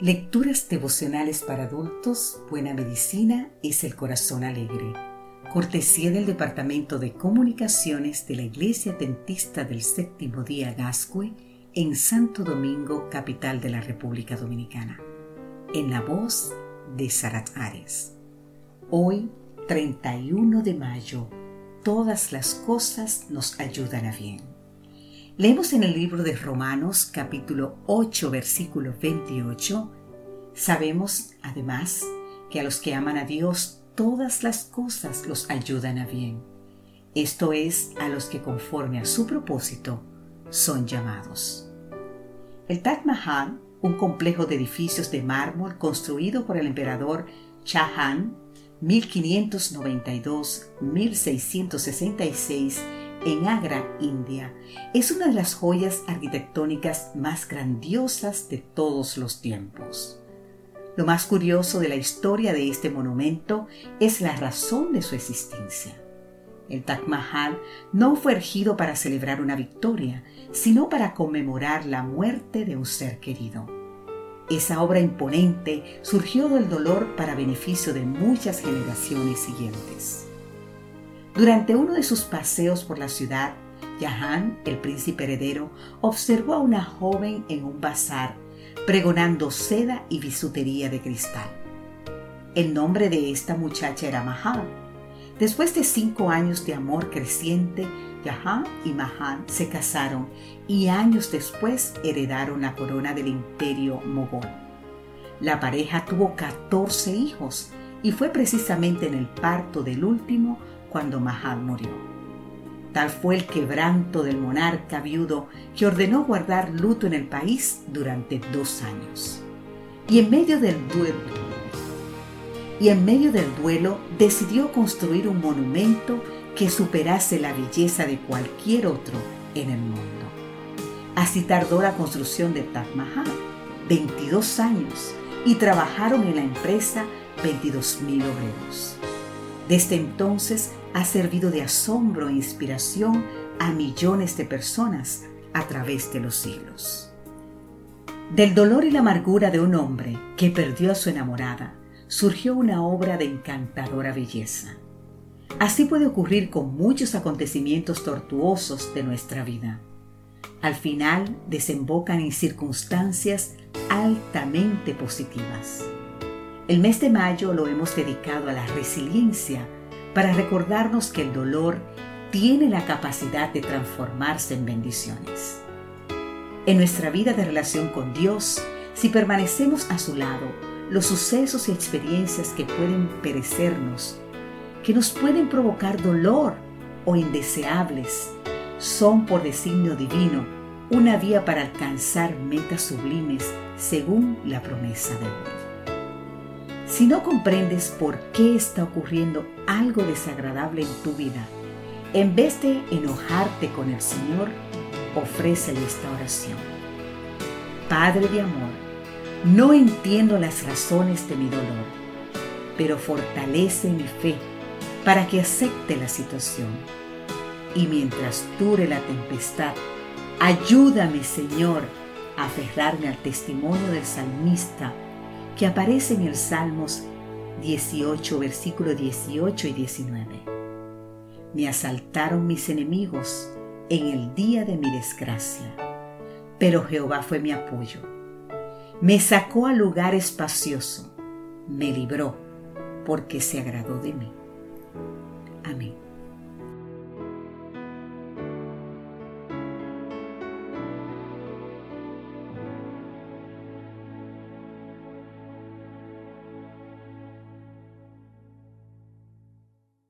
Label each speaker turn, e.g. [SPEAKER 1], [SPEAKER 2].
[SPEAKER 1] Lecturas devocionales para adultos, Buena Medicina es el Corazón Alegre. Cortesía del Departamento de Comunicaciones de la Iglesia Dentista del Séptimo Día Gascue en Santo Domingo, capital de la República Dominicana. En la voz de Sarat Ares. Hoy, 31 de mayo, todas las cosas nos ayudan a bien. Leemos en el libro de Romanos capítulo 8 versículo 28. Sabemos además que a los que aman a Dios todas las cosas los ayudan a bien. Esto es a los que conforme a su propósito son llamados. El Taj Mahal, un complejo de edificios de mármol construido por el emperador Shah Jahan 1592-1666 en Agra, India, es una de las joyas arquitectónicas más grandiosas de todos los tiempos. Lo más curioso de la historia de este monumento es la razón de su existencia. El Taj Mahal no fue erigido para celebrar una victoria, sino para conmemorar la muerte de un ser querido. Esa obra imponente surgió del dolor para beneficio de muchas generaciones siguientes. Durante uno de sus paseos por la ciudad, Jahan, el príncipe heredero, observó a una joven en un bazar pregonando seda y bisutería de cristal. El nombre de esta muchacha era Mahal. Después de cinco años de amor creciente, Jahan y Mahal se casaron y años después heredaron la corona del imperio mogol. La pareja tuvo 14 hijos y fue precisamente en el parto del último cuando Mahal murió. Tal fue el quebranto del monarca viudo que ordenó guardar luto en el país durante dos años. Y en medio del duelo, y en medio del duelo decidió construir un monumento que superase la belleza de cualquier otro en el mundo. Así tardó la construcción de Taj Mahal, 22 años, y trabajaron en la empresa 22.000 obreros. Desde entonces ha servido de asombro e inspiración a millones de personas a través de los siglos. Del dolor y la amargura de un hombre que perdió a su enamorada, surgió una obra de encantadora belleza. Así puede ocurrir con muchos acontecimientos tortuosos de nuestra vida. Al final desembocan en circunstancias altamente positivas. El mes de mayo lo hemos dedicado a la resiliencia para recordarnos que el dolor tiene la capacidad de transformarse en bendiciones. En nuestra vida de relación con Dios, si permanecemos a su lado, los sucesos y experiencias que pueden perecernos, que nos pueden provocar dolor o indeseables, son por designio divino una vía para alcanzar metas sublimes según la promesa de Dios. Si no comprendes por qué está ocurriendo algo desagradable en tu vida, en vez de enojarte con el Señor, ofrécele esta oración. Padre de amor, no entiendo las razones de mi dolor, pero fortalece mi fe para que acepte la situación. Y mientras dure la tempestad, ayúdame, Señor, a aferrarme al testimonio del salmista que aparece en el Salmos 18, versículo 18 y 19. Me asaltaron mis enemigos en el día de mi desgracia, pero Jehová fue mi apoyo. Me sacó a lugar espacioso, me libró, porque se agradó de mí. Amén.